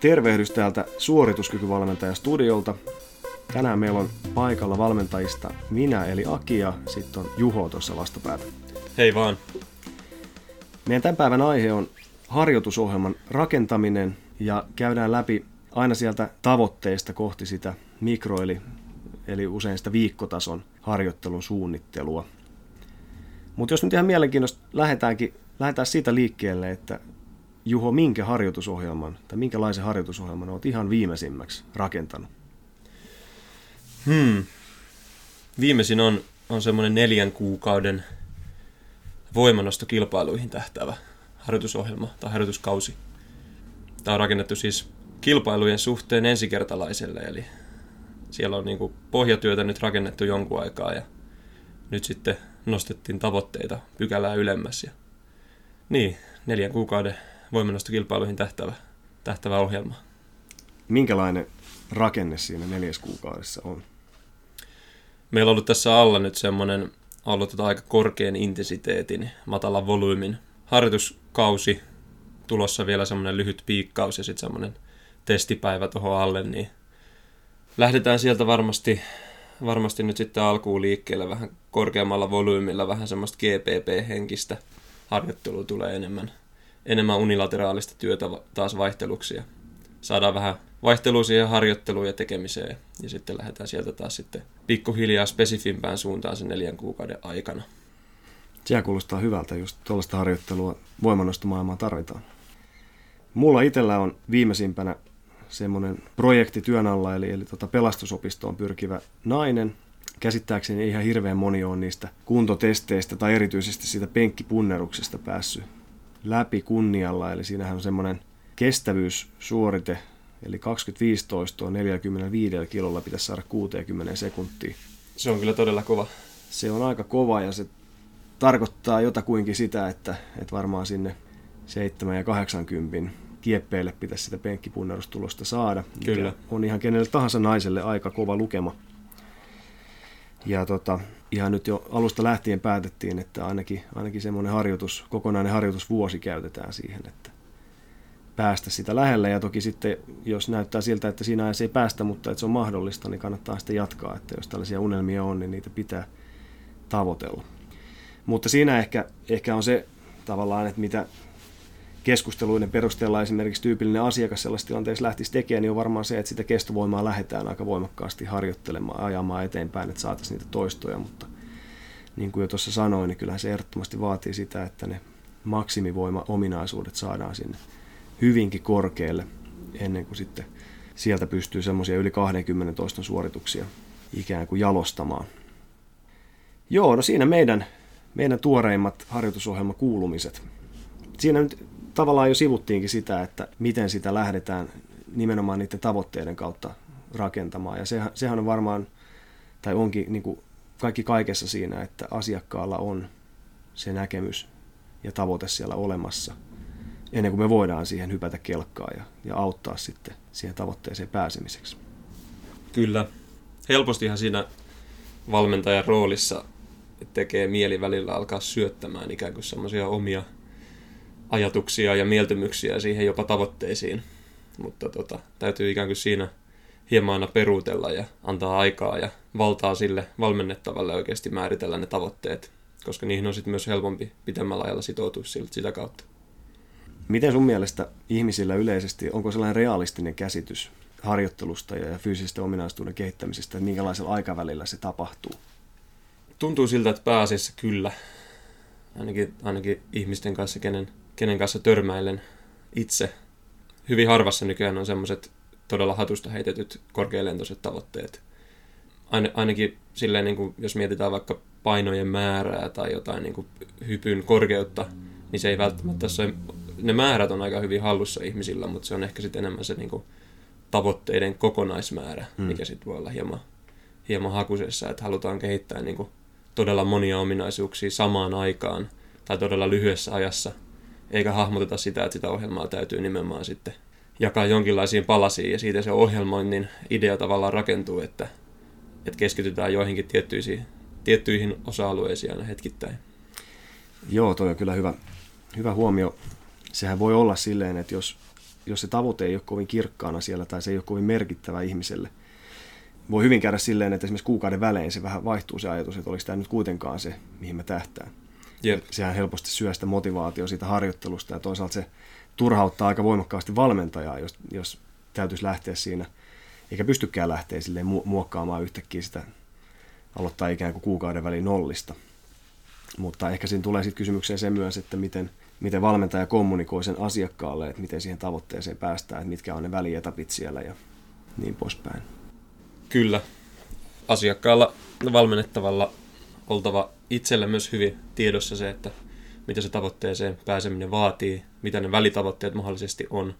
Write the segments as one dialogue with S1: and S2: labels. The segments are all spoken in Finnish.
S1: Tervehdys täältä suorituskykyvalmentaja studiolta. Tänään meillä on paikalla valmentajista minä eli Aki ja sitten on Juho tuossa vastapäätä.
S2: Hei vaan.
S1: Meidän tämän päivän aihe on harjoitusohjelman rakentaminen ja käydään läpi aina sieltä tavoitteista kohti sitä mikro- eli, eli usein sitä viikkotason harjoittelun suunnittelua. Mutta jos nyt ihan mielenkiintoista lähdetäänkin, lähdetään siitä liikkeelle, että Juho, minkä harjoitusohjelman tai minkälaisen harjoitusohjelman olet ihan viimeisimmäksi rakentanut?
S2: Hmm. Viimeisin on, on semmoinen neljän kuukauden voimanostokilpailuihin tähtävä harjoitusohjelma tai harjoituskausi. Tämä on rakennettu siis kilpailujen suhteen ensikertalaiselle, eli siellä on niin pohjatyötä nyt rakennettu jonkun aikaa ja nyt sitten nostettiin tavoitteita pykälää ylemmäs. Ja niin, neljän kuukauden voimannostokilpailuihin tähtävä, tähtävä ohjelma.
S1: Minkälainen rakenne siinä neljäs kuukaudessa on?
S2: Meillä on ollut tässä alla nyt semmoinen ollut tota aika korkean intensiteetin, matalan volyymin harjoituskausi, tulossa vielä semmoinen lyhyt piikkaus ja sitten semmoinen testipäivä tuohon alle, niin lähdetään sieltä varmasti, varmasti nyt sitten alkuun liikkeelle vähän korkeammalla volyymilla, vähän semmoista GPP-henkistä harjoittelua tulee enemmän, enemmän unilateraalista työtä taas vaihteluksi ja saadaan vähän vaihtelua siihen harjoitteluun ja tekemiseen ja sitten lähdetään sieltä taas sitten pikkuhiljaa spesifimpään suuntaan sen neljän kuukauden aikana.
S1: Sehän kuulostaa hyvältä, just tuollaista harjoittelua voimannostomaailmaan tarvitaan. Mulla itsellä on viimeisimpänä semmoinen projekti työn alla, eli, eli tota pelastusopistoon pyrkivä nainen. Käsittääkseni ihan hirveän moni on niistä kuntotesteistä tai erityisesti siitä penkkipunneruksesta päässyt läpi kunnialla. Eli siinähän on semmoinen kestävyyssuorite, eli 25 toistoa 45 kilolla pitäisi saada 60 sekuntia.
S2: Se on kyllä todella kova.
S1: Se on aika kova ja se tarkoittaa jotakuinkin sitä, että, että varmaan sinne 7 ja 80 kieppeille pitäisi sitä penkkipunnerustulosta saada.
S2: Kyllä.
S1: On ihan kenelle tahansa naiselle aika kova lukema. Ja tota, ihan nyt jo alusta lähtien päätettiin, että ainakin, ainakin semmoinen harjoitus, kokonainen harjoitusvuosi käytetään siihen, että päästä sitä lähelle. Ja toki sitten, jos näyttää siltä, että siinä ei päästä, mutta että se on mahdollista, niin kannattaa sitten jatkaa. Että jos tällaisia unelmia on, niin niitä pitää tavoitella. Mutta siinä ehkä, ehkä on se tavallaan, että mitä keskusteluiden perusteella esimerkiksi tyypillinen asiakas sellaisessa tilanteessa lähtisi tekemään, niin on varmaan se, että sitä kestovoimaa lähdetään aika voimakkaasti harjoittelemaan, ajamaan eteenpäin, että saataisiin niitä toistoja, mutta niin kuin jo tuossa sanoin, niin kyllähän se ehdottomasti vaatii sitä, että ne maksimivoima-ominaisuudet saadaan sinne hyvinkin korkealle ennen kuin sitten sieltä pystyy semmoisia yli 20 toiston suorituksia ikään kuin jalostamaan. Joo, no siinä meidän, meidän tuoreimmat harjoitusohjelmakuulumiset. Siinä nyt tavallaan jo sivuttiinkin sitä, että miten sitä lähdetään nimenomaan niiden tavoitteiden kautta rakentamaan. Ja sehän, sehän on varmaan, tai onkin niin kuin kaikki kaikessa siinä, että asiakkaalla on se näkemys ja tavoite siellä olemassa, ennen kuin me voidaan siihen hypätä kelkkaa ja, ja auttaa sitten siihen tavoitteeseen pääsemiseksi.
S2: Kyllä. Helpostihan siinä valmentajan roolissa tekee mieli välillä alkaa syöttämään ikään kuin semmoisia omia ajatuksia ja mieltymyksiä siihen jopa tavoitteisiin. Mutta tota, täytyy ikään kuin siinä hieman aina peruutella ja antaa aikaa ja valtaa sille valmennettavalle oikeasti määritellä ne tavoitteet, koska niihin on sitten myös helpompi pitemmällä ajalla sitoutua sitä kautta.
S1: Miten sun mielestä ihmisillä yleisesti, onko sellainen realistinen käsitys harjoittelusta ja fyysisten ominaisuuden kehittämisestä, että minkälaisella aikavälillä se tapahtuu?
S2: Tuntuu siltä, että pääasiassa kyllä. Ainakin, ainakin ihmisten kanssa, kenen kenen kanssa törmäilen itse. Hyvin harvassa nykyään on semmoiset todella hatusta heitetyt korkealentoiset tavoitteet. Ain, ainakin silleen, niin kuin, jos mietitään vaikka painojen määrää tai jotain niin kuin hypyn korkeutta, niin se ei välttämättä se, ne määrät on aika hyvin hallussa ihmisillä, mutta se on ehkä sitten enemmän se niin kuin, tavoitteiden kokonaismäärä, hmm. mikä sitten voi olla hieman, hieman hakusessa, että halutaan kehittää niin kuin, todella monia ominaisuuksia samaan aikaan tai todella lyhyessä ajassa – eikä hahmoteta sitä, että sitä ohjelmaa täytyy nimenomaan sitten jakaa jonkinlaisiin palasiin, ja siitä se ohjelmoinnin idea tavallaan rakentuu, että, että keskitytään joihinkin tiettyihin, tiettyihin osa-alueisiin aina hetkittäin.
S1: Joo, toi on kyllä hyvä, hyvä huomio. Sehän voi olla silleen, että jos, jos se tavoite ei ole kovin kirkkaana siellä tai se ei ole kovin merkittävä ihmiselle, voi hyvin käydä silleen, että esimerkiksi kuukauden välein se vähän vaihtuu se ajatus, että oliko tämä nyt kuitenkaan se, mihin mä tähtään.
S2: Jep.
S1: Sehän helposti syö sitä motivaatio siitä harjoittelusta ja toisaalta se turhauttaa aika voimakkaasti valmentajaa, jos, jos täytyisi lähteä siinä, eikä pystykään lähteä silleen muokkaamaan yhtäkkiä sitä, aloittaa ikään kuin kuukauden väliin nollista. Mutta ehkä siinä tulee sitten kysymykseen se myös, että miten, miten valmentaja kommunikoi sen asiakkaalle, että miten siihen tavoitteeseen päästään, että mitkä on ne välietapit siellä ja niin poispäin.
S2: Kyllä. Asiakkaalla valmennettavalla oltava itsellä myös hyvin tiedossa se, että mitä se tavoitteeseen pääseminen vaatii, mitä ne välitavoitteet mahdollisesti on.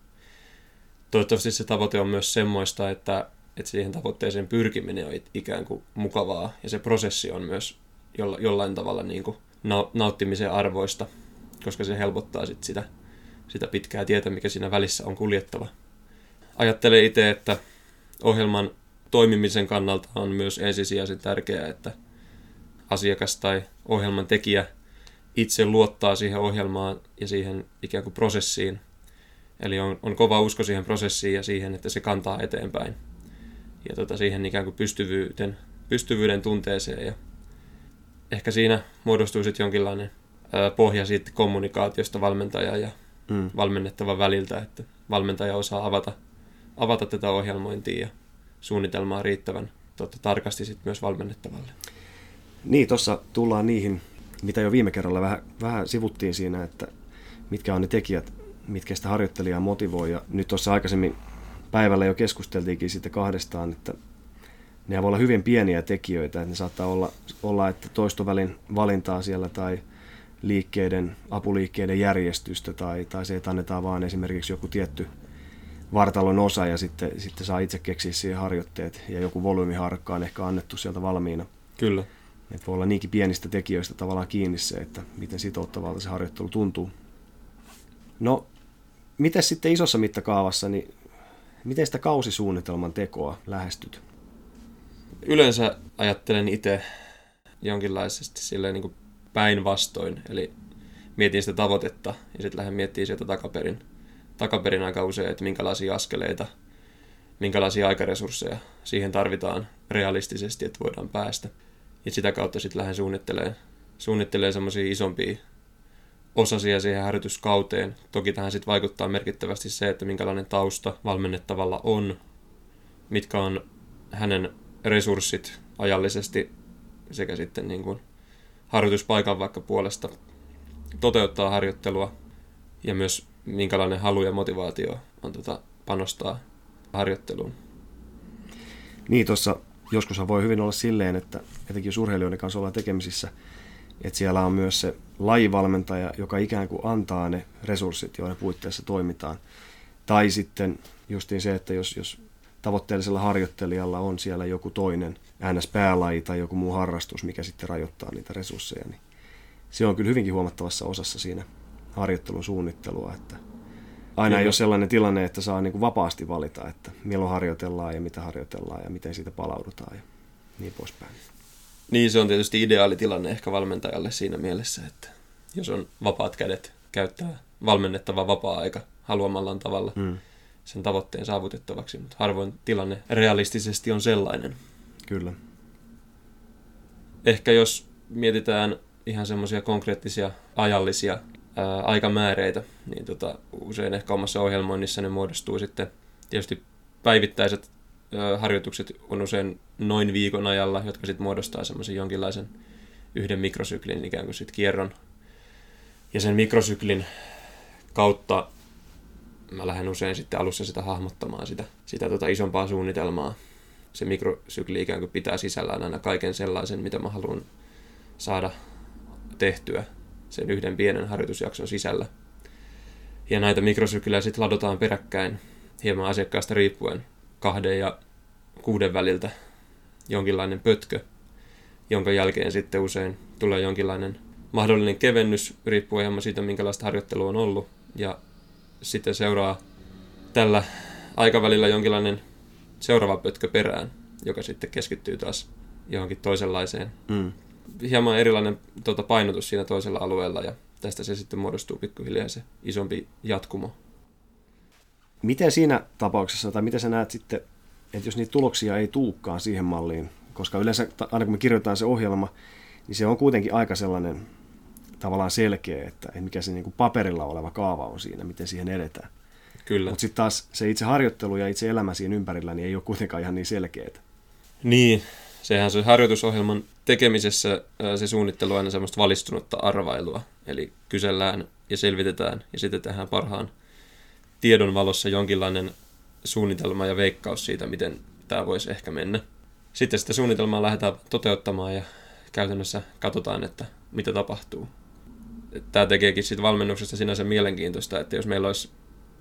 S2: Toivottavasti se tavoite on myös semmoista, että, että siihen tavoitteeseen pyrkiminen on ikään kuin mukavaa ja se prosessi on myös jollain tavalla niin kuin nauttimisen arvoista, koska se helpottaa sit sitä, sitä pitkää tietä, mikä siinä välissä on kuljettava. Ajattelen itse, että ohjelman toimimisen kannalta on myös ensisijaisen tärkeää, että asiakas tai ohjelman tekijä itse luottaa siihen ohjelmaan ja siihen ikään kuin prosessiin. Eli on, on kova usko siihen prosessiin ja siihen, että se kantaa eteenpäin. Ja tota, siihen ikään kuin pystyvyyden, pystyvyyden tunteeseen. Ja ehkä siinä muodostuu sitten jonkinlainen ää, pohja siitä kommunikaatiosta valmentaja ja mm. valmennettavan väliltä, että valmentaja osaa avata, avata tätä ohjelmointia ja suunnitelmaa riittävän totta, tarkasti sit myös valmennettavalle.
S1: Niin, tuossa tullaan niihin, mitä jo viime kerralla vähän, vähän sivuttiin siinä, että mitkä on ne tekijät, mitkä sitä harjoittelijaa motivoi. Ja nyt tuossa aikaisemmin päivällä jo keskusteltiinkin siitä kahdestaan, että ne voi olla hyvin pieniä tekijöitä, että ne saattaa olla, olla että toistovälin valintaa siellä tai liikkeiden, apuliikkeiden järjestystä tai, tai se, että annetaan vaan esimerkiksi joku tietty vartalon osa ja sitten, sitten saa itse keksiä siihen harjoitteet ja joku volyymiharkka on ehkä annettu sieltä valmiina.
S2: Kyllä.
S1: Että voi olla niinkin pienistä tekijöistä tavallaan kiinni se, että miten sitouttavalta se harjoittelu tuntuu. No, miten sitten isossa mittakaavassa, niin miten sitä kausisuunnitelman tekoa lähestyt?
S2: Yleensä ajattelen itse jonkinlaisesti silleen niin päinvastoin, eli mietin sitä tavoitetta ja sitten lähden miettimään sieltä takaperin takaperin aika usein, että minkälaisia askeleita, minkälaisia aikaresursseja siihen tarvitaan realistisesti, että voidaan päästä. Ja sitä kautta sitten lähden suunnittelemaan, suunnittelemaan semmoisia isompia osasia siihen harjoituskauteen. Toki tähän sitten vaikuttaa merkittävästi se, että minkälainen tausta valmennettavalla on, mitkä on hänen resurssit ajallisesti sekä sitten niin kuin harjoituspaikan vaikka puolesta toteuttaa harjoittelua ja myös minkälainen halu ja motivaatio on tota panostaa harjoitteluun.
S1: Niin, tuossa joskushan voi hyvin olla silleen, että etenkin jos urheilijoiden kanssa ollaan tekemisissä, että siellä on myös se lajivalmentaja, joka ikään kuin antaa ne resurssit, joiden puitteissa toimitaan. Tai sitten justiin se, että jos, jos tavoitteellisella harjoittelijalla on siellä joku toinen NS-päälaji tai joku muu harrastus, mikä sitten rajoittaa niitä resursseja, niin se on kyllä hyvinkin huomattavassa osassa siinä harjoittelun suunnittelua, että aina ei ole sellainen tilanne, että saa niin kuin vapaasti valita, että milloin harjoitellaan ja mitä harjoitellaan ja miten siitä palaudutaan ja niin poispäin.
S2: Niin, se on tietysti ideaali tilanne ehkä valmentajalle siinä mielessä, että jos on vapaat kädet käyttää valmennettava vapaa-aika haluamallaan tavalla mm. sen tavoitteen saavutettavaksi, mutta harvoin tilanne realistisesti on sellainen.
S1: Kyllä.
S2: Ehkä jos mietitään ihan semmoisia konkreettisia ajallisia ää, aikamääreitä, niin tota, usein ehkä omassa ohjelmoinnissa ne muodostuu sitten tietysti päivittäiset ää, harjoitukset on usein noin viikon ajalla, jotka sitten muodostaa semmoisen jonkinlaisen yhden mikrosyklin ikään kuin sitten kierron. Ja sen mikrosyklin kautta mä lähden usein sitten alussa sitä hahmottamaan, sitä, sitä tota isompaa suunnitelmaa. Se mikrosykli ikään kuin pitää sisällään aina kaiken sellaisen, mitä mä haluan saada tehtyä sen yhden pienen harjoitusjakson sisällä. Ja näitä mikrosyklejä sitten ladotaan peräkkäin hieman asiakkaasta riippuen kahden ja kuuden väliltä jonkinlainen pötkö, jonka jälkeen sitten usein tulee jonkinlainen mahdollinen kevennys riippuen hieman siitä, minkälaista harjoittelua on ollut. Ja sitten seuraa tällä aikavälillä jonkinlainen seuraava pötkö perään, joka sitten keskittyy taas johonkin toisenlaiseen mm hieman erilainen tuota, painotus siinä toisella alueella ja tästä se sitten muodostuu pikkuhiljaa se isompi jatkumo.
S1: Miten siinä tapauksessa, tai miten sä näet sitten, että jos niitä tuloksia ei tuukkaan siihen malliin, koska yleensä aina kun me kirjoitetaan se ohjelma, niin se on kuitenkin aika sellainen tavallaan selkeä, että mikä se niin kuin paperilla oleva kaava on siinä, miten siihen edetään.
S2: Kyllä.
S1: Mutta sitten taas se itse harjoittelu ja itse elämä siinä ympärillä niin ei ole kuitenkaan ihan niin selkeää.
S2: Niin, sehän se harjoitusohjelman tekemisessä se suunnittelu on aina semmoista valistunutta arvailua. Eli kysellään ja selvitetään ja sitten tehdään parhaan tiedon valossa jonkinlainen suunnitelma ja veikkaus siitä, miten tämä voisi ehkä mennä. Sitten sitä suunnitelmaa lähdetään toteuttamaan ja käytännössä katsotaan, että mitä tapahtuu. Tämä tekeekin sitten valmennuksesta sinänsä mielenkiintoista, että jos meillä olisi,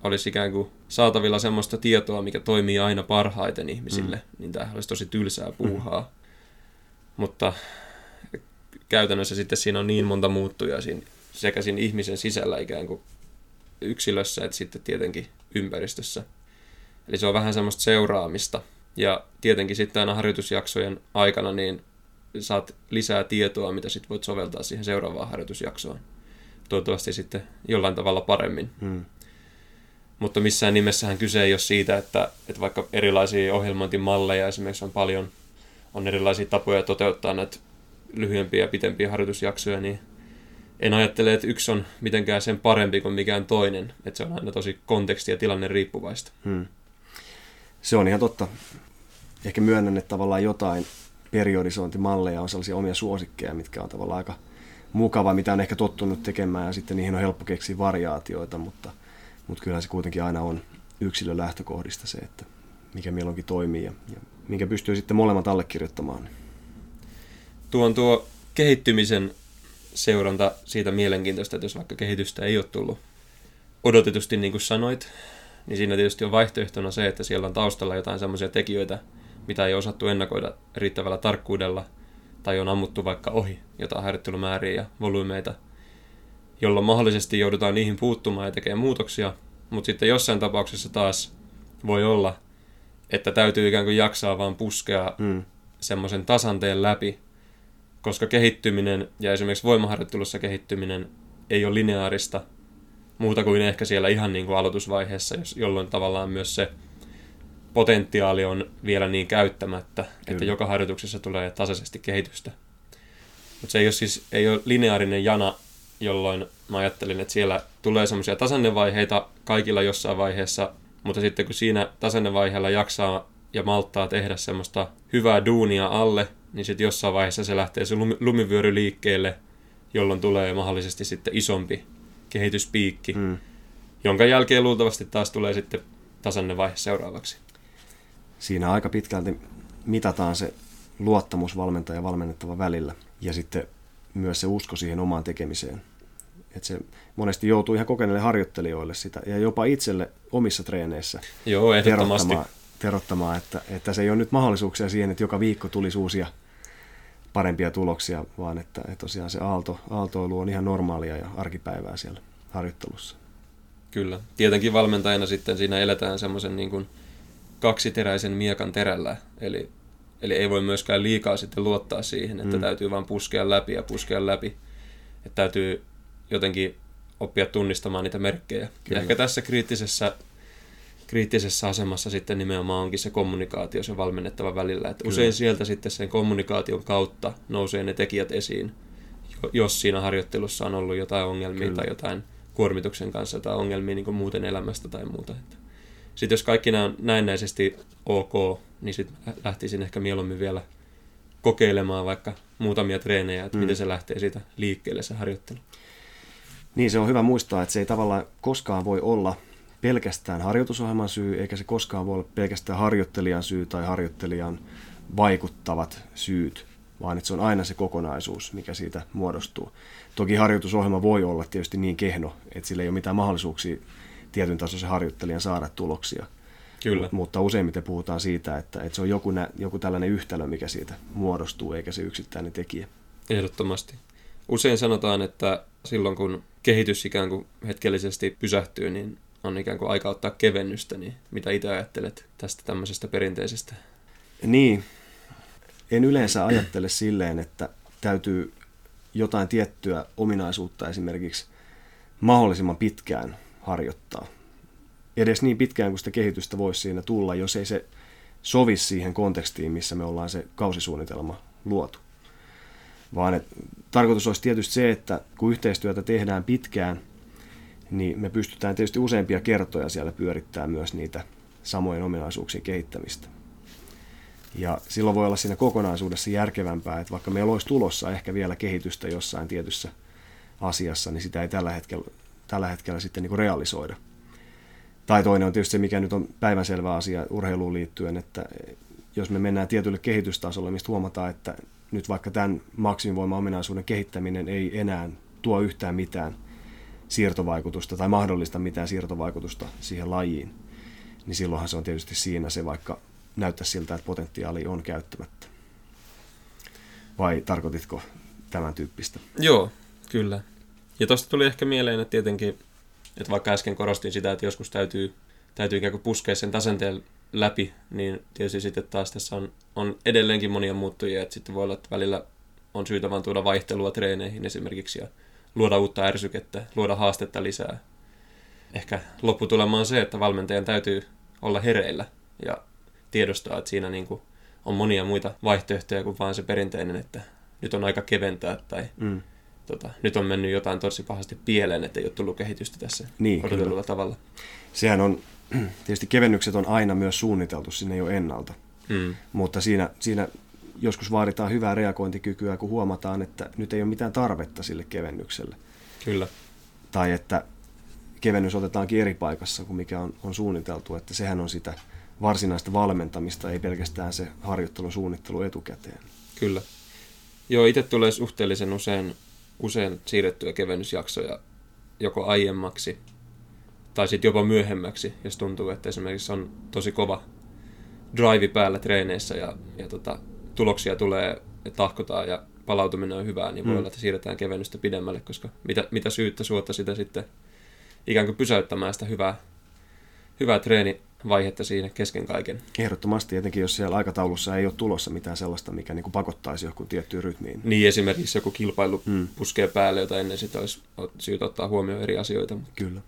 S2: olisi ikään kuin saatavilla semmoista tietoa, mikä toimii aina parhaiten ihmisille, mm. niin tämä olisi tosi tylsää puuhaa. Mm. Mutta käytännössä sitten siinä on niin monta muuttujaa siinä, sekä siinä ihmisen sisällä ikään kuin yksilössä, että sitten tietenkin ympäristössä. Eli se on vähän semmoista seuraamista. Ja tietenkin sitten aina harjoitusjaksojen aikana niin saat lisää tietoa, mitä sitten voit soveltaa siihen seuraavaan harjoitusjaksoon. Toivottavasti sitten jollain tavalla paremmin. Hmm. Mutta missään nimessähän kyse ei ole siitä, että, että vaikka erilaisia ohjelmointimalleja esimerkiksi on paljon, on erilaisia tapoja toteuttaa näitä lyhyempiä ja pitempiä harjoitusjaksoja, niin en ajattele, että yksi on mitenkään sen parempi kuin mikään toinen. Että se on aina tosi konteksti ja tilanne riippuvaista. Hmm.
S1: Se on ihan totta. Ehkä myönnän, että tavallaan jotain periodisointimalleja on sellaisia omia suosikkeja, mitkä on tavallaan aika mukava, mitä on ehkä tottunut tekemään ja sitten niihin on helppo keksiä variaatioita, mutta, mutta kyllä se kuitenkin aina on yksilön lähtökohdista se, että mikä milloinkin toimii ja, ja minkä pystyy sitten molemmat allekirjoittamaan.
S2: Tuon tuo kehittymisen seuranta siitä mielenkiintoista, että jos vaikka kehitystä ei ole tullut odotetusti niin kuin sanoit, niin siinä tietysti on vaihtoehtona se, että siellä on taustalla jotain semmoisia tekijöitä, mitä ei osattu ennakoida riittävällä tarkkuudella, tai on ammuttu vaikka ohi jotain harjoittelumääriä ja volyymeita, jolloin mahdollisesti joudutaan niihin puuttumaan ja tekemään muutoksia, mutta sitten jossain tapauksessa taas voi olla, että täytyy ikään kuin jaksaa vaan puskea mm. semmoisen tasanteen läpi, koska kehittyminen ja esimerkiksi voimaharjoittelussa kehittyminen ei ole lineaarista muuta kuin ehkä siellä ihan niin kuin aloitusvaiheessa, jolloin tavallaan myös se potentiaali on vielä niin käyttämättä, Kyllä. että joka harjoituksessa tulee tasaisesti kehitystä. Mutta se ei ole siis ei ole lineaarinen jana, jolloin mä ajattelin, että siellä tulee semmoisia tasannevaiheita kaikilla jossain vaiheessa, mutta sitten kun siinä tasannevaiheella jaksaa ja malttaa tehdä semmoista hyvää duunia alle, niin sitten jossain vaiheessa se lähtee se lumivyöry liikkeelle, jolloin tulee mahdollisesti sitten isompi kehityspiikki, mm. jonka jälkeen luultavasti taas tulee sitten tasainen vaihe seuraavaksi
S1: siinä aika pitkälti mitataan se luottamus valmentaja ja valmennettava välillä ja sitten myös se usko siihen omaan tekemiseen. Et se monesti joutuu ihan kokeneille harjoittelijoille sitä ja jopa itselle omissa treeneissä
S2: Joo, terottamaan,
S1: terottamaan että, että se ei ole nyt mahdollisuuksia siihen, että joka viikko tulisi uusia parempia tuloksia, vaan että, että tosiaan se aalto, aaltoilu on ihan normaalia ja arkipäivää siellä harjoittelussa.
S2: Kyllä. Tietenkin valmentajana sitten siinä eletään semmoisen niin kuin kaksiteräisen miekan terällä, eli, eli ei voi myöskään liikaa sitten luottaa siihen, että mm. täytyy vain puskea läpi ja puskea läpi. Että täytyy jotenkin oppia tunnistamaan niitä merkkejä. Kyllä. Ja ehkä tässä kriittisessä, kriittisessä asemassa sitten nimenomaan onkin se kommunikaatio se valmennettava välillä. Että usein sieltä sitten sen kommunikaation kautta nousee ne tekijät esiin, jos siinä harjoittelussa on ollut jotain ongelmia Kyllä. tai jotain kuormituksen kanssa tai ongelmia niin muuten elämästä tai muuta. Sitten jos kaikki nämä on näennäisesti ok, niin sitten lähtisin ehkä mieluummin vielä kokeilemaan vaikka muutamia treenejä, että mm. miten se lähtee siitä liikkeelle se harjoittelu.
S1: Niin, se on hyvä muistaa, että se ei tavallaan koskaan voi olla pelkästään harjoitusohjelman syy, eikä se koskaan voi olla pelkästään harjoittelijan syy tai harjoittelijan vaikuttavat syyt, vaan että se on aina se kokonaisuus, mikä siitä muodostuu. Toki harjoitusohjelma voi olla tietysti niin kehno, että sillä ei ole mitään mahdollisuuksia tietyn tasoisen harjoittelijan saada tuloksia.
S2: Kyllä.
S1: Mutta useimmiten puhutaan siitä, että, että se on joku, nä, joku tällainen yhtälö, mikä siitä muodostuu, eikä se yksittäinen tekijä.
S2: Ehdottomasti. Usein sanotaan, että silloin kun kehitys ikään kuin hetkellisesti pysähtyy, niin on ikään kuin aika ottaa kevennystä, niin mitä itse ajattelet tästä tämmöisestä perinteisestä?
S1: Niin, en yleensä ajattele silleen, että täytyy jotain tiettyä ominaisuutta esimerkiksi mahdollisimman pitkään harjoittaa. edes niin pitkään kuin sitä kehitystä voisi siinä tulla, jos ei se sovi siihen kontekstiin, missä me ollaan se kausisuunnitelma luotu. Vaan et, tarkoitus olisi tietysti se, että kun yhteistyötä tehdään pitkään, niin me pystytään tietysti useampia kertoja siellä pyörittää myös niitä samojen ominaisuuksien kehittämistä. Ja silloin voi olla siinä kokonaisuudessa järkevämpää, että vaikka meillä olisi tulossa ehkä vielä kehitystä jossain tietyssä asiassa, niin sitä ei tällä hetkellä, tällä hetkellä sitten niin kuin realisoida. Tai toinen on tietysti se, mikä nyt on päivänselvä asia urheiluun liittyen, että jos me mennään tietylle kehitystasolle, mistä huomataan, että nyt vaikka tämän maksimivoima-ominaisuuden kehittäminen ei enää tuo yhtään mitään siirtovaikutusta tai mahdollista mitään siirtovaikutusta siihen lajiin, niin silloinhan se on tietysti siinä se, vaikka näyttää siltä, että potentiaali on käyttämättä. Vai tarkoititko tämän tyyppistä?
S2: Joo, kyllä. Ja tuosta tuli ehkä mieleen, että tietenkin, että vaikka äsken korostin sitä, että joskus täytyy, täytyy ikään kuin puskea sen tasenteen läpi, niin tietysti sitten taas tässä on, on edelleenkin monia muuttujia, että sitten voi olla, että välillä on syytä vaan tuoda vaihtelua treeneihin esimerkiksi ja luoda uutta ärsykettä, luoda haastetta lisää. Ehkä lopputulema on se, että valmentajan täytyy olla hereillä ja tiedostaa, että siinä niin kuin on monia muita vaihtoehtoja kuin vain se perinteinen, että nyt on aika keventää tai mm. tota, nyt on mennyt jotain tosi pahasti pieleen, että ei ole tullut kehitystä tässä niin, odotetulla tavalla.
S1: Sehän on, tietysti kevennykset on aina myös suunniteltu sinne jo ennalta, mm. mutta siinä, siinä joskus vaaditaan hyvää reagointikykyä, kun huomataan, että nyt ei ole mitään tarvetta sille kevennykselle.
S2: Kyllä.
S1: Tai että kevennys otetaankin eri paikassa kuin mikä on, on suunniteltu, että sehän on sitä varsinaista valmentamista, ei pelkästään se harjoittelun suunnittelu etukäteen.
S2: Kyllä. Joo, itse tulee suhteellisen usein, usein siirrettyä kevennysjaksoja joko aiemmaksi tai sitten jopa myöhemmäksi, jos tuntuu, että esimerkiksi on tosi kova drive päällä treeneissä ja, ja tota, tuloksia tulee, että tahkotaan ja palautuminen on hyvää, niin voi mm. olla, että siirretään kevennystä pidemmälle, koska mitä, mitä syyttä suotta sitä sitten ikään kuin pysäyttämään sitä hyvää, hyvää treenivaihetta siinä kesken kaiken.
S1: Ehdottomasti, etenkin jos siellä aikataulussa ei ole tulossa mitään sellaista, mikä niin kuin pakottaisi johonkin tiettyyn rytmiin.
S2: Niin, esimerkiksi joku kilpailu mm. puskee päälle, jota ennen sitä olisi syytä ottaa huomioon eri asioita.
S1: Kyllä.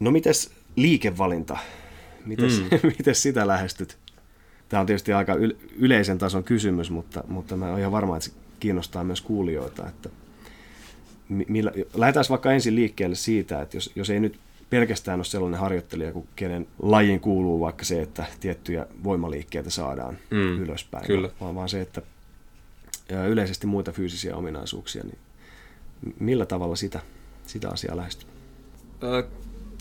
S1: No mites liikevalinta? Mites, mm. mites sitä lähestyt? Tämä on tietysti aika yleisen tason kysymys, mutta, mutta mä olen ihan varma, että se kiinnostaa myös kuulijoita. Että millä, lähdetään vaikka ensin liikkeelle siitä, että jos, jos ei nyt pelkästään ole sellainen harjoittelija, kuin kenen lajiin kuuluu vaikka se, että tiettyjä voimaliikkeitä saadaan mm, ylöspäin, kyllä. vaan, vaan se, että yleisesti muita fyysisiä ominaisuuksia, niin millä tavalla sitä, sitä asiaa lähestyy?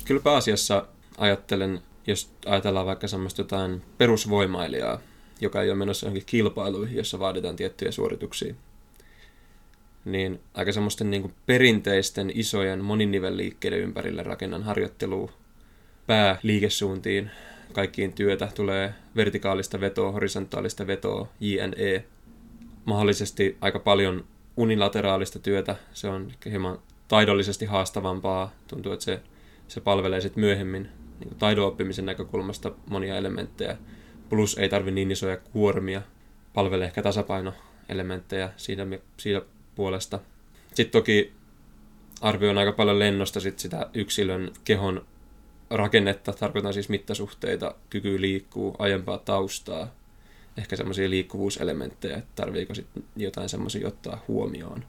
S2: Kyllä pääasiassa ajattelen, jos ajatellaan vaikka semmoista jotain perusvoimailijaa, joka ei ole menossa johonkin kilpailuihin, jossa vaaditaan tiettyjä suorituksia, niin aika semmoisten niin perinteisten isojen moninivelliikkeiden ympärille rakennan harjoittelua pääliikesuuntiin. Kaikkiin työtä tulee vertikaalista vetoa, horisontaalista vetoa, JNE. Mahdollisesti aika paljon unilateraalista työtä. Se on hieman taidollisesti haastavampaa. Tuntuu, että se, se palvelee sitten myöhemmin niin taidon oppimisen näkökulmasta monia elementtejä. Plus ei tarvi niin isoja kuormia. Palvelee ehkä tasapainoelementtejä siinä, siinä puolesta. Sitten toki arvioin aika paljon lennosta sit sitä yksilön kehon rakennetta, tarkoitan siis mittasuhteita, kyky liikkuu, aiempaa taustaa, ehkä semmoisia liikkuvuuselementtejä, että tarviiko sitten jotain semmoisia ottaa huomioon.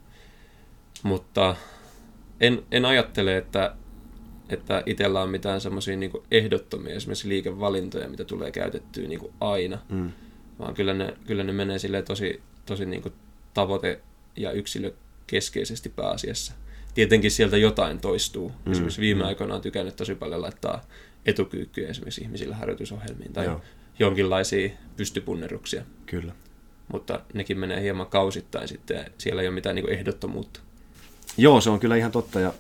S2: Mutta en, en ajattele, että, että itsellä on mitään semmoisia niin ehdottomia esimerkiksi liikevalintoja, mitä tulee käytettyä niin aina, mm. vaan kyllä ne, kyllä ne menee tosi, tosi niin tavoite ja yksilökeskeisesti pääasiassa. Tietenkin sieltä jotain toistuu. Mm. Esimerkiksi viime mm. aikoina on tykännyt tosi paljon laittaa etukyykkyjä esimerkiksi ihmisillä harjoitusohjelmiin tai Joo. jonkinlaisia pystypunneruksia.
S1: Kyllä.
S2: Mutta nekin menee hieman kausittain sitten ja siellä ei ole mitään niin ehdottomuutta.
S1: Joo, se on kyllä ihan totta ja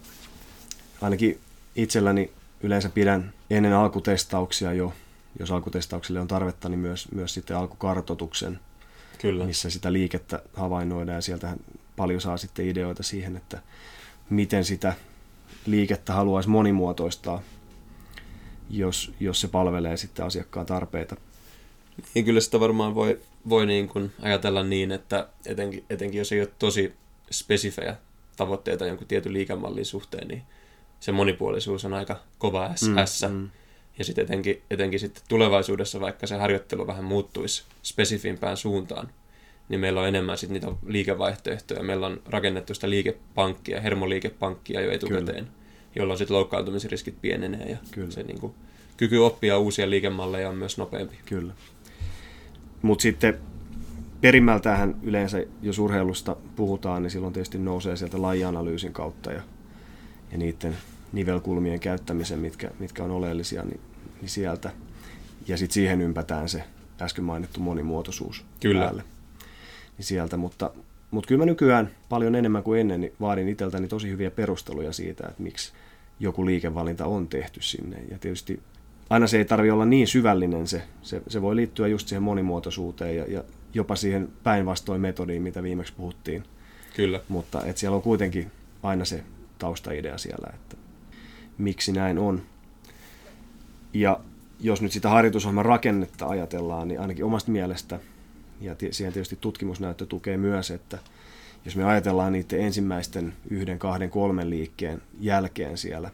S1: ainakin itselläni yleensä pidän ennen alkutestauksia jo, jos alkutestaukselle on tarvetta, niin myös, myös sitten alkukartotuksen Kyllä. missä sitä liikettä havainnoidaan ja sieltähän paljon saa sitten ideoita siihen, että miten sitä liikettä haluaisi monimuotoistaa, jos, jos se palvelee sitten asiakkaan tarpeita.
S2: Niin kyllä sitä varmaan voi, voi niin kuin ajatella niin, että etenkin, etenkin jos ei ole tosi spesifejä tavoitteita jonkun tietyn liikemallin suhteen, niin se monipuolisuus on aika kova S.
S1: Mm,
S2: Mm,
S1: mm.
S2: Ja sitten etenkin, etenkin sitten tulevaisuudessa, vaikka se harjoittelu vähän muuttuisi spesifimpään suuntaan, niin meillä on enemmän sitten niitä liikevaihtoehtoja. Meillä on rakennettu sitä liikepankkia, hermoliikepankkia jo etukäteen, Kyllä. jolloin sitten loukkaantumisriskit pienenee ja
S1: Kyllä.
S2: se niin kuin, kyky oppia uusia liikemalleja on myös nopeampi.
S1: Kyllä. Mutta sitten perimmältähän yleensä, jos urheilusta puhutaan, niin silloin tietysti nousee sieltä lajianalyysin kautta ja, ja niiden nivelkulmien käyttämisen, mitkä, mitkä on oleellisia, niin, niin sieltä. Ja sitten siihen ympätään se äsken mainittu monimuotoisuus
S2: Kyllä.
S1: päälle. Niin sieltä, mutta, mutta kyllä mä nykyään paljon enemmän kuin ennen niin vaadin itseltäni tosi hyviä perusteluja siitä, että miksi joku liikevalinta on tehty sinne. Ja tietysti aina se ei tarvitse olla niin syvällinen se, se, se voi liittyä just siihen monimuotoisuuteen ja, ja jopa siihen päinvastoin metodiin, mitä viimeksi puhuttiin.
S2: Kyllä.
S1: Mutta et siellä on kuitenkin aina se taustaidea siellä, että miksi näin on. Ja jos nyt sitä harjoitusohjelman rakennetta ajatellaan, niin ainakin omasta mielestä, ja siihen tietysti tutkimusnäyttö tukee myös, että jos me ajatellaan niiden ensimmäisten yhden, kahden, kolmen liikkeen jälkeen siellä,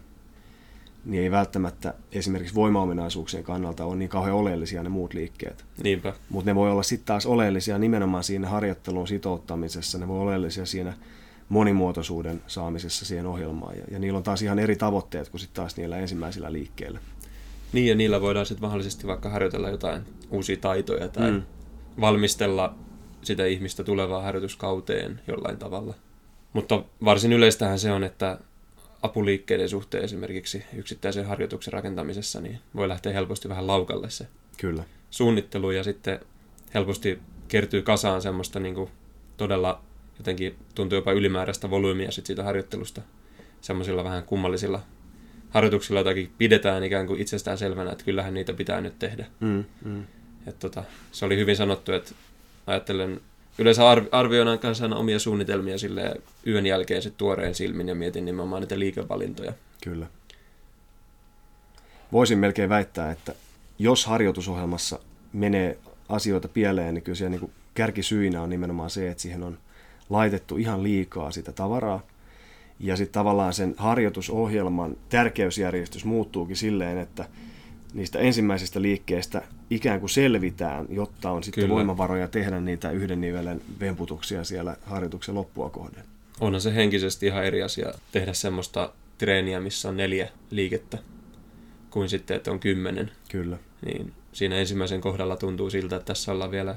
S1: niin ei välttämättä esimerkiksi voimaominaisuuksien kannalta ole niin kauhean oleellisia ne muut liikkeet.
S2: Niinpä.
S1: Mutta ne voi olla sitten taas oleellisia nimenomaan siinä harjoittelun sitouttamisessa, ne voi olla oleellisia siinä monimuotoisuuden saamisessa siihen ohjelmaan. Ja, ja niillä on taas ihan eri tavoitteet kuin sitten taas niillä ensimmäisillä liikkeillä.
S2: Niin, ja niillä voidaan sitten mahdollisesti vaikka harjoitella jotain uusia taitoja tai Mm. valmistella sitä ihmistä tulevaan harjoituskauteen jollain tavalla. Mutta varsin yleistähän se on, että apuliikkeiden suhteen esimerkiksi yksittäisen harjoituksen rakentamisessa niin voi lähteä helposti vähän laukalle se
S1: Kyllä.
S2: suunnittelu ja sitten helposti kertyy kasaan semmoista niin kuin todella jotenkin tuntuu jopa ylimääräistä volyymia sit siitä harjoittelusta semmoisilla vähän kummallisilla harjoituksilla jotakin pidetään ikään kuin itsestään selvänä, että kyllähän niitä pitää nyt tehdä.
S1: Mm, mm.
S2: Et tota, se oli hyvin sanottu, että ajattelen yleensä arvi- arvioin kanssa aina omia suunnitelmia sille yön jälkeen sit tuoreen silmin ja mietin nimenomaan niitä liikevalintoja.
S1: Kyllä. Voisin melkein väittää, että jos harjoitusohjelmassa menee asioita pieleen, niin kyllä siellä niin kärkisyinä on nimenomaan se, että siihen on laitettu ihan liikaa sitä tavaraa. Ja sitten tavallaan sen harjoitusohjelman tärkeysjärjestys muuttuukin silleen, että niistä ensimmäisistä liikkeistä ikään kuin selvitään, jotta on sitten
S2: Kyllä.
S1: voimavaroja tehdä niitä yhden nivelen vemputuksia siellä harjoituksen loppua kohden.
S2: Onhan se henkisesti ihan eri asia tehdä semmoista treeniä, missä on neljä liikettä, kuin sitten, että on kymmenen.
S1: Kyllä.
S2: Niin siinä ensimmäisen kohdalla tuntuu siltä, että tässä ollaan vielä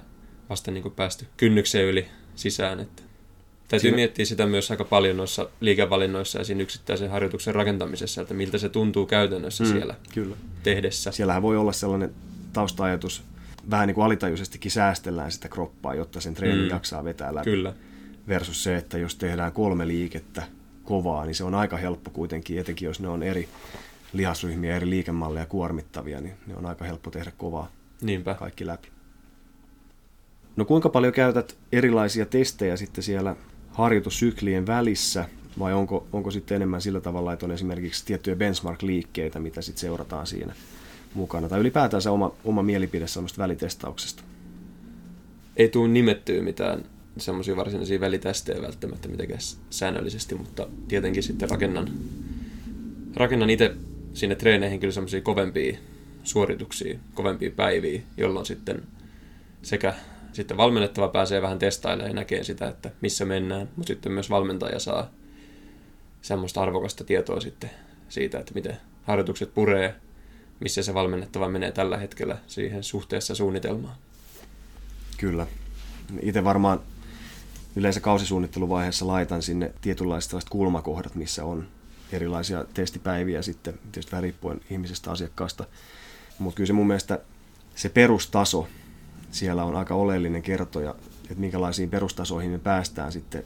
S2: vasta niin kuin päästy kynnyksen yli sisään. Että täytyy
S1: Siinä-
S2: miettiä sitä myös aika paljon noissa liikevalinnoissa ja siinä yksittäisen harjoituksen rakentamisessa, että miltä se tuntuu käytännössä mm. siellä
S1: Kyllä.
S2: tehdessä.
S1: Siellähän voi olla sellainen tausta-ajatus, vähän niin kuin alitajuisestikin säästellään sitä kroppaa, jotta sen treenin
S2: Mm.
S1: mm. jaksaa vetää läpi.
S2: Kyllä,
S1: Versus se, että jos tehdään kolme liikettä kovaa, niin se on aika helppo kuitenkin, etenkin jos ne on eri lihasryhmiä, eri liikemalleja kuormittavia, niin ne on aika helppo tehdä kovaa
S2: niinpä.
S1: kaikki läpi. No kuinka paljon käytät erilaisia testejä sitten siellä harjoitussyklien välissä, vai onko, onko sitten enemmän sillä tavalla, että on esimerkiksi tiettyjä benchmark-liikkeitä, mitä sitten seurataan siinä mukana, tai ylipäätänsä oma, oma mielipide semmoista välitestauksesta?
S2: Ei tule nimettyä mitään semmoisia varsinaisia välitestejä välttämättä mitenkään säännöllisesti, mutta tietenkin sitten rakennan, rakennan itse sinne treeneihin kyllä semmoisia kovempia suorituksia, kovempia päiviä, jolloin sitten sekä sitten valmennettava pääsee vähän testailemaan ja näkee sitä, että missä mennään, mutta sitten myös valmentaja saa semmoista arvokasta tietoa sitten siitä, että miten harjoitukset puree, missä se valmennettava menee tällä hetkellä siihen suhteessa suunnitelmaan.
S1: Kyllä. Itse varmaan yleensä kausisuunnitteluvaiheessa laitan sinne tietynlaiset kulmakohdat, missä on erilaisia testipäiviä sitten, tietysti vähän riippuen ihmisestä asiakkaasta. Mutta kyllä se mun mielestä se perustaso siellä on aika oleellinen kertoja, että minkälaisiin perustasoihin me päästään sitten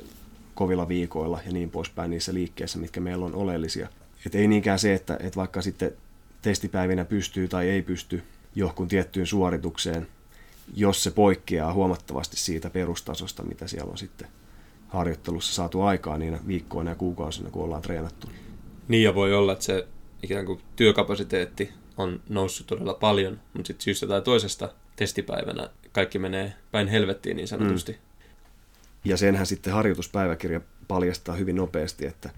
S1: kovilla viikoilla ja niin poispäin niissä liikkeissä, mitkä meillä on oleellisia. Et ei niinkään se, että, että vaikka sitten testipäivinä pystyy tai ei pysty johonkin tiettyyn suoritukseen, jos se poikkeaa huomattavasti siitä perustasosta, mitä siellä on sitten harjoittelussa saatu aikaa niinä viikkoina ja kuukausina, kun ollaan treenattu.
S2: Niin ja voi olla, että se ikään kuin työkapasiteetti on noussut todella paljon, mutta sitten syystä tai toisesta testipäivänä kaikki menee päin helvettiin niin sanotusti. Mm.
S1: Ja senhän sitten harjoituspäiväkirja paljastaa hyvin nopeasti, että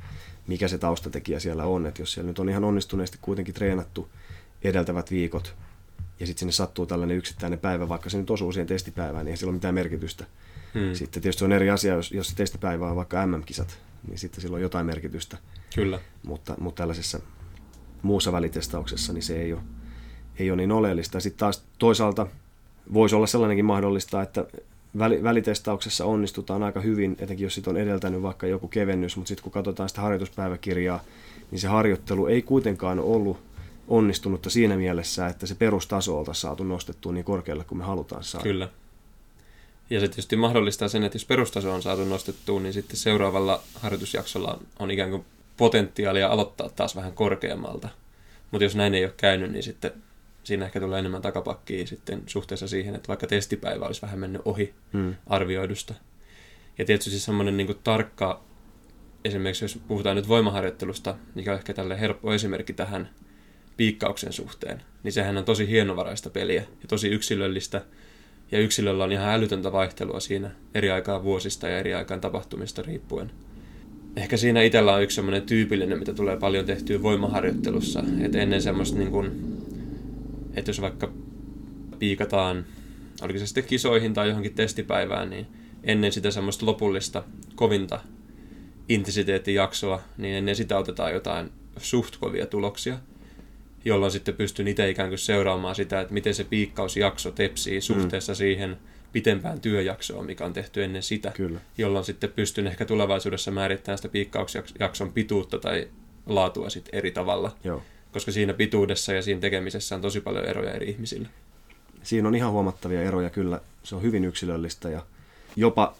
S1: mikä se taustatekijä siellä on. Että jos siellä nyt on ihan onnistuneesti kuitenkin treenattu edeltävät viikot, ja sitten sinne sattuu tällainen yksittäinen päivä, vaikka se nyt osuu siihen testipäivään, niin ei sillä ole mitään merkitystä. Hmm. Sitten tietysti on eri asia, jos, jos se testipäivä on vaikka MM-kisat, niin sitten sillä on jotain merkitystä.
S2: Kyllä.
S1: Mutta, mutta tällaisessa muussa välitestauksessa niin se ei ole, ei ole niin oleellista. Sitten taas toisaalta voisi olla sellainenkin mahdollista, että välitestauksessa onnistutaan aika hyvin, etenkin jos sit on edeltänyt vaikka joku kevennys, mutta sitten kun katsotaan sitä harjoituspäiväkirjaa, niin se harjoittelu ei kuitenkaan ollut onnistunutta siinä mielessä, että se perustaso oltaisiin saatu nostettua niin korkealle kuin me halutaan saada.
S2: Kyllä. Ja se tietysti mahdollistaa sen, että jos perustaso on saatu nostettua, niin sitten seuraavalla harjoitusjaksolla on ikään kuin potentiaalia aloittaa taas vähän korkeammalta. Mutta jos näin ei ole käynyt, niin sitten siinä ehkä tulee enemmän takapakkia sitten suhteessa siihen, että vaikka testipäivä olisi vähän mennyt ohi hmm. arvioidusta. Ja tietysti siis semmoinen niin tarkka, esimerkiksi jos puhutaan nyt voimaharjoittelusta, mikä on ehkä tälle helppo esimerkki tähän piikkauksen suhteen, niin sehän on tosi hienovaraista peliä ja tosi yksilöllistä. Ja yksilöllä on ihan älytöntä vaihtelua siinä eri aikaan vuosista ja eri aikaan tapahtumista riippuen. Ehkä siinä itsellä on yksi semmoinen tyypillinen, mitä tulee paljon tehtyä voimaharjoittelussa. Että ennen semmoista niin kuin, että jos vaikka piikataan, oliko se sitten kisoihin tai johonkin testipäivään, niin ennen sitä semmoista lopullista kovinta intensiteettijaksoa, niin ennen sitä otetaan jotain suht kovia tuloksia, jolloin sitten pystyn itse ikään kuin seuraamaan sitä, että miten se piikkausjakso tepsii suhteessa mm. siihen pitempään työjaksoon, mikä on tehty ennen sitä,
S1: Kyllä.
S2: jolloin sitten pystyn ehkä tulevaisuudessa määrittämään sitä piikkausjakson pituutta tai laatua sitten eri tavalla.
S1: Joo
S2: koska siinä pituudessa ja siinä tekemisessä on tosi paljon eroja eri ihmisillä.
S1: Siinä on ihan huomattavia eroja kyllä. Se on hyvin yksilöllistä ja jopa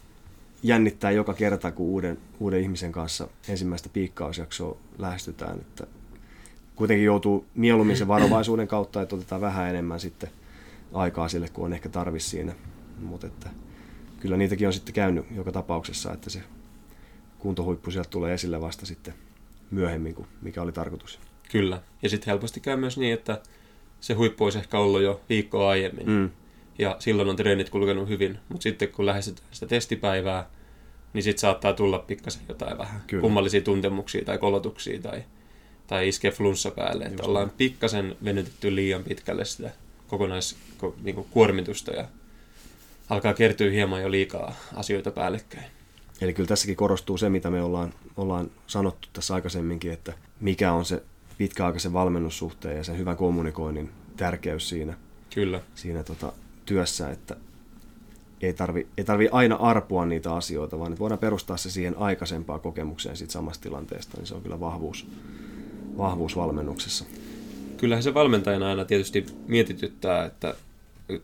S1: jännittää joka kerta, kun uuden, uuden ihmisen kanssa ensimmäistä piikkausjaksoa lähestytään. Että kuitenkin joutuu mieluummin sen varovaisuuden kautta, että otetaan vähän enemmän sitten aikaa sille, kun on ehkä tarvis siinä. Mutta että kyllä niitäkin on sitten käynyt joka tapauksessa, että se kuntohuippu sieltä tulee esille vasta sitten myöhemmin kuin mikä oli tarkoitus.
S2: Kyllä. Ja sitten helposti käy myös niin, että se huippu olisi ehkä ollut jo viikkoa aiemmin. Mm. Ja silloin on treenit kulkenut hyvin. Mutta sitten kun lähestytään sitä testipäivää, niin sitten saattaa tulla pikkasen jotain vähän Kyllä. kummallisia tuntemuksia tai kolotuksia tai, tai iskee flunssa päälle. Että ollaan pikkasen venytetty liian pitkälle sitä kokonaiskuormitusta niin ja alkaa kertyä hieman jo liikaa asioita päällekkäin.
S1: Eli kyllä tässäkin korostuu se, mitä me ollaan, ollaan sanottu tässä aikaisemminkin, että mikä on se pitkäaikaisen valmennussuhteen ja sen hyvän kommunikoinnin tärkeys siinä,
S2: Kyllä.
S1: siinä tota, työssä, että ei tarvi, ei tarvi aina arpua niitä asioita, vaan että voidaan perustaa se siihen aikaisempaan kokemukseen siitä samasta tilanteesta, niin se on kyllä vahvuus, vahvuus valmennuksessa.
S2: Kyllähän se valmentajana aina tietysti mietityttää, että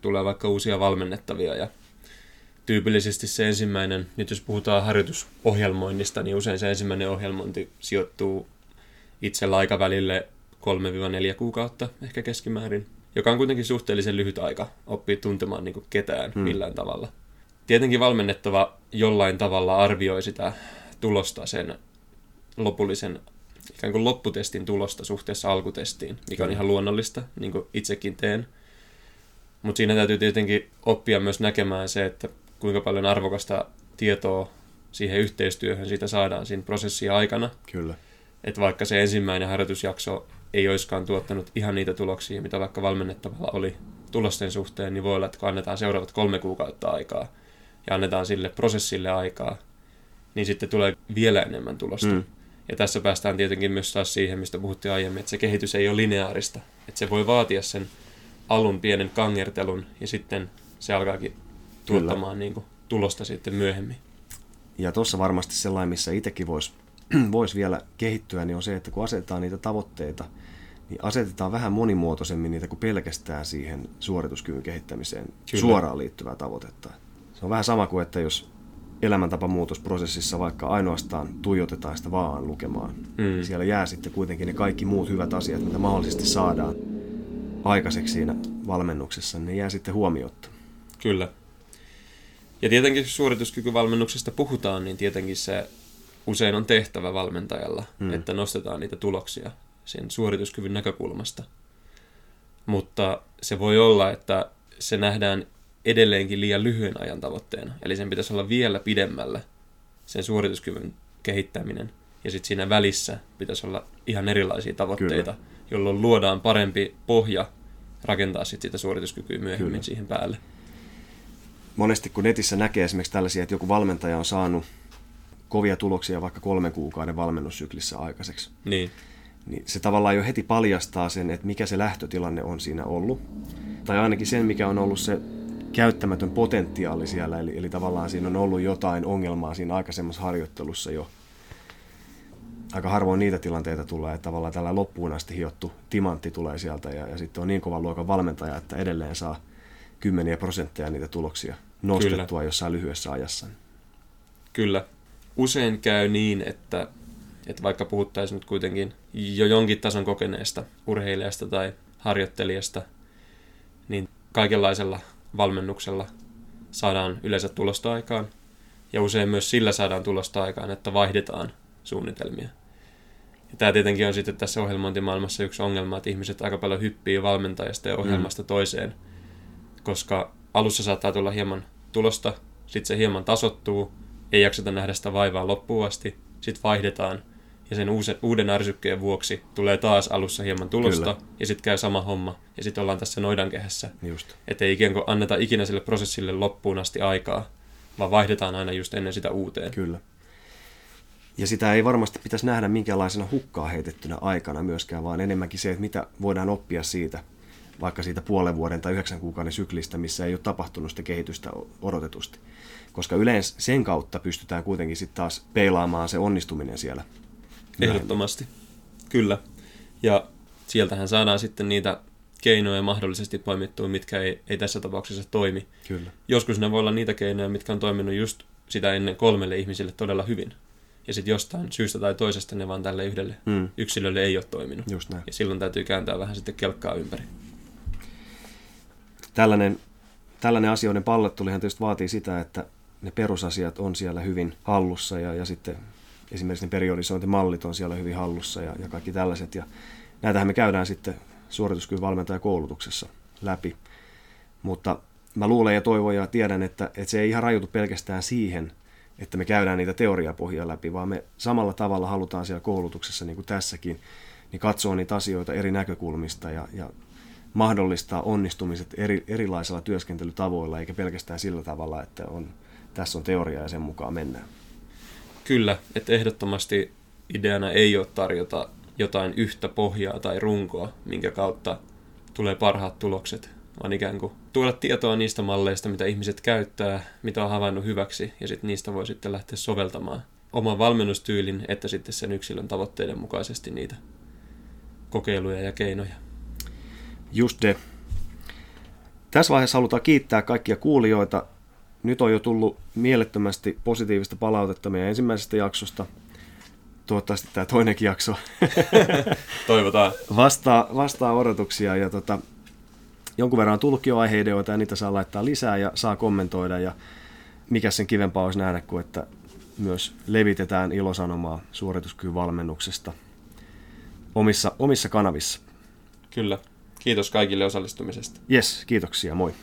S2: tulee vaikka uusia valmennettavia ja tyypillisesti se ensimmäinen, nyt jos puhutaan harjoitusohjelmoinnista, niin usein se ensimmäinen ohjelmointi sijoittuu itsellä aikavälille 3-4 kuukautta ehkä keskimäärin, joka on kuitenkin suhteellisen lyhyt aika oppia tuntemaan niin ketään hmm. millään tavalla. Tietenkin valmennettava jollain tavalla arvioi sitä tulosta sen lopullisen ikään kuin lopputestin tulosta suhteessa alkutestiin, mikä on ihan luonnollista, niin kuin itsekin teen. Mutta siinä täytyy tietenkin oppia myös näkemään se, että kuinka paljon arvokasta tietoa siihen yhteistyöhön siitä saadaan siinä prosessin aikana.
S1: Kyllä
S2: että vaikka se ensimmäinen harjoitusjakso ei olisikaan tuottanut ihan niitä tuloksia, mitä vaikka valmennettavalla oli tulosten suhteen, niin voi olla, että kun annetaan seuraavat kolme kuukautta aikaa ja annetaan sille prosessille aikaa, niin sitten tulee vielä enemmän tulosta. Mm. Ja tässä päästään tietenkin myös taas siihen, mistä puhuttiin aiemmin, että se kehitys ei ole lineaarista. Että se voi vaatia sen alun pienen kangertelun ja sitten se alkaakin tuottamaan niin kuin, tulosta sitten myöhemmin.
S1: Ja tuossa varmasti sellainen, missä itsekin voisi voisi vielä kehittyä, niin on se, että kun asetetaan niitä tavoitteita, niin asetetaan vähän monimuotoisemmin niitä kuin pelkästään siihen suorituskyvyn kehittämiseen Kyllä. suoraan liittyvää tavoitetta. Se on vähän sama kuin, että jos elämäntapamuutosprosessissa vaikka ainoastaan tuijotetaan sitä vaan lukemaan, mm. siellä jää sitten kuitenkin ne kaikki muut hyvät asiat, mitä mahdollisesti saadaan aikaiseksi siinä valmennuksessa, niin ne jää sitten huomiotta.
S2: Kyllä. Ja tietenkin, jos suorituskykyvalmennuksesta puhutaan, niin tietenkin se usein on tehtävä valmentajalla, hmm. että nostetaan niitä tuloksia sen suorituskyvyn näkökulmasta. Mutta se voi olla, että se nähdään edelleenkin liian lyhyen ajan tavoitteena. Eli sen pitäisi olla vielä pidemmällä sen suorituskyvyn kehittäminen. ja sitten siinä välissä pitäisi olla ihan erilaisia tavoitteita, Kyllä. jolloin luodaan parempi pohja rakentaa sitten sitä suorituskykyä myöhemmin Kyllä. siihen päälle.
S1: Monesti kun netissä näkee esimerkiksi tällaisia, että joku valmentaja on saanut kovia tuloksia vaikka kolmen kuukauden valmennussyklissä aikaiseksi,
S2: niin.
S1: niin se tavallaan jo heti paljastaa sen, että mikä se lähtötilanne on siinä ollut. Tai ainakin sen, mikä on ollut se käyttämätön potentiaali siellä, eli, eli tavallaan siinä on ollut jotain ongelmaa siinä aikaisemmassa harjoittelussa jo. Aika harvoin niitä tilanteita tulee, että tavallaan tällä loppuun asti hiottu timantti tulee sieltä ja, ja sitten on niin kovan luokan valmentaja, että edelleen saa kymmeniä prosentteja niitä tuloksia nostettua Kyllä. jossain lyhyessä ajassa.
S2: Kyllä. Usein käy niin, että, että vaikka puhuttaisiin nyt kuitenkin jo jonkin tason kokeneesta urheilijasta tai harjoittelijasta, niin kaikenlaisella valmennuksella saadaan yleensä tulosta aikaan. Ja usein myös sillä saadaan tulosta aikaan, että vaihdetaan suunnitelmia. Ja tämä tietenkin on sitten tässä ohjelmointimaailmassa yksi ongelma, että ihmiset aika paljon hyppii valmentajasta ja ohjelmasta mm. toiseen, koska alussa saattaa tulla hieman tulosta, sitten se hieman tasottuu, ei jakseta nähdä sitä vaivaa loppuun asti, sitten vaihdetaan, ja sen uuden, uuden ärsykkeen vuoksi tulee taas alussa hieman tulosta, Kyllä. ja sitten käy sama homma, ja sitten ollaan tässä noidankehässä.
S1: Just.
S2: Että ei ikään kuin anneta ikinä sille prosessille loppuun asti aikaa, vaan vaihdetaan aina just ennen sitä uuteen.
S1: Kyllä. Ja sitä ei varmasti pitäisi nähdä minkäänlaisena hukkaa heitettynä aikana myöskään, vaan enemmänkin se, että mitä voidaan oppia siitä, vaikka siitä puolen vuoden tai yhdeksän kuukauden syklistä, missä ei ole tapahtunut sitä kehitystä odotetusti. Koska yleensä sen kautta pystytään kuitenkin sitten taas peilaamaan se onnistuminen siellä
S2: Ehdottomasti. Kyllä. Ja sieltähän saadaan sitten niitä keinoja mahdollisesti poimittua, mitkä ei, ei tässä tapauksessa toimi.
S1: Kyllä.
S2: Joskus ne voi olla niitä keinoja, mitkä on toiminut just sitä ennen kolmelle ihmiselle todella hyvin. Ja sitten jostain syystä tai toisesta ne vaan tälle yhdelle mm. yksilölle ei ole toiminut.
S1: Just näin.
S2: Ja silloin täytyy kääntää vähän sitten kelkkaa ympäri.
S1: Tällainen, tällainen asioiden pallottulihan tietysti vaatii sitä, että ne perusasiat on siellä hyvin hallussa ja, ja sitten esimerkiksi ne periodisointimallit on siellä hyvin hallussa ja, ja kaikki tällaiset. Ja näitähän me käydään sitten suorituskyvyn valmentajakoulutuksessa läpi. Mutta mä luulen ja toivon ja tiedän, että, että se ei ihan rajoitu pelkästään siihen, että me käydään niitä teoriapohjia läpi, vaan me samalla tavalla halutaan siellä koulutuksessa, niin kuin tässäkin, niin katsoa niitä asioita eri näkökulmista ja, ja mahdollistaa onnistumiset eri, erilaisilla työskentelytavoilla, eikä pelkästään sillä tavalla, että on, tässä on teoria ja sen mukaan mennään.
S2: Kyllä, että ehdottomasti ideana ei ole tarjota jotain yhtä pohjaa tai runkoa, minkä kautta tulee parhaat tulokset, vaan ikään kuin tuoda tietoa niistä malleista, mitä ihmiset käyttää, mitä on havainnut hyväksi, ja sitten niistä voi sitten lähteä soveltamaan oman valmennustyylin, että sitten sen yksilön tavoitteiden mukaisesti niitä kokeiluja ja keinoja.
S1: Just de. Tässä vaiheessa halutaan kiittää kaikkia kuulijoita nyt on jo tullut mielettömästi positiivista palautetta meidän ensimmäisestä jaksosta. Toivottavasti tämä toinenkin jakso
S2: Toivotaan.
S1: vastaa, vastaa odotuksia. Ja tota, jonkun verran on tullutkin jo aiheideoita ja niitä saa laittaa lisää ja saa kommentoida. Ja mikä sen kivempaa olisi nähdä kuin, että myös levitetään ilosanomaa suorituskyvyn valmennuksesta omissa, omissa kanavissa.
S2: Kyllä. Kiitos kaikille osallistumisesta.
S1: Yes, kiitoksia. Moi.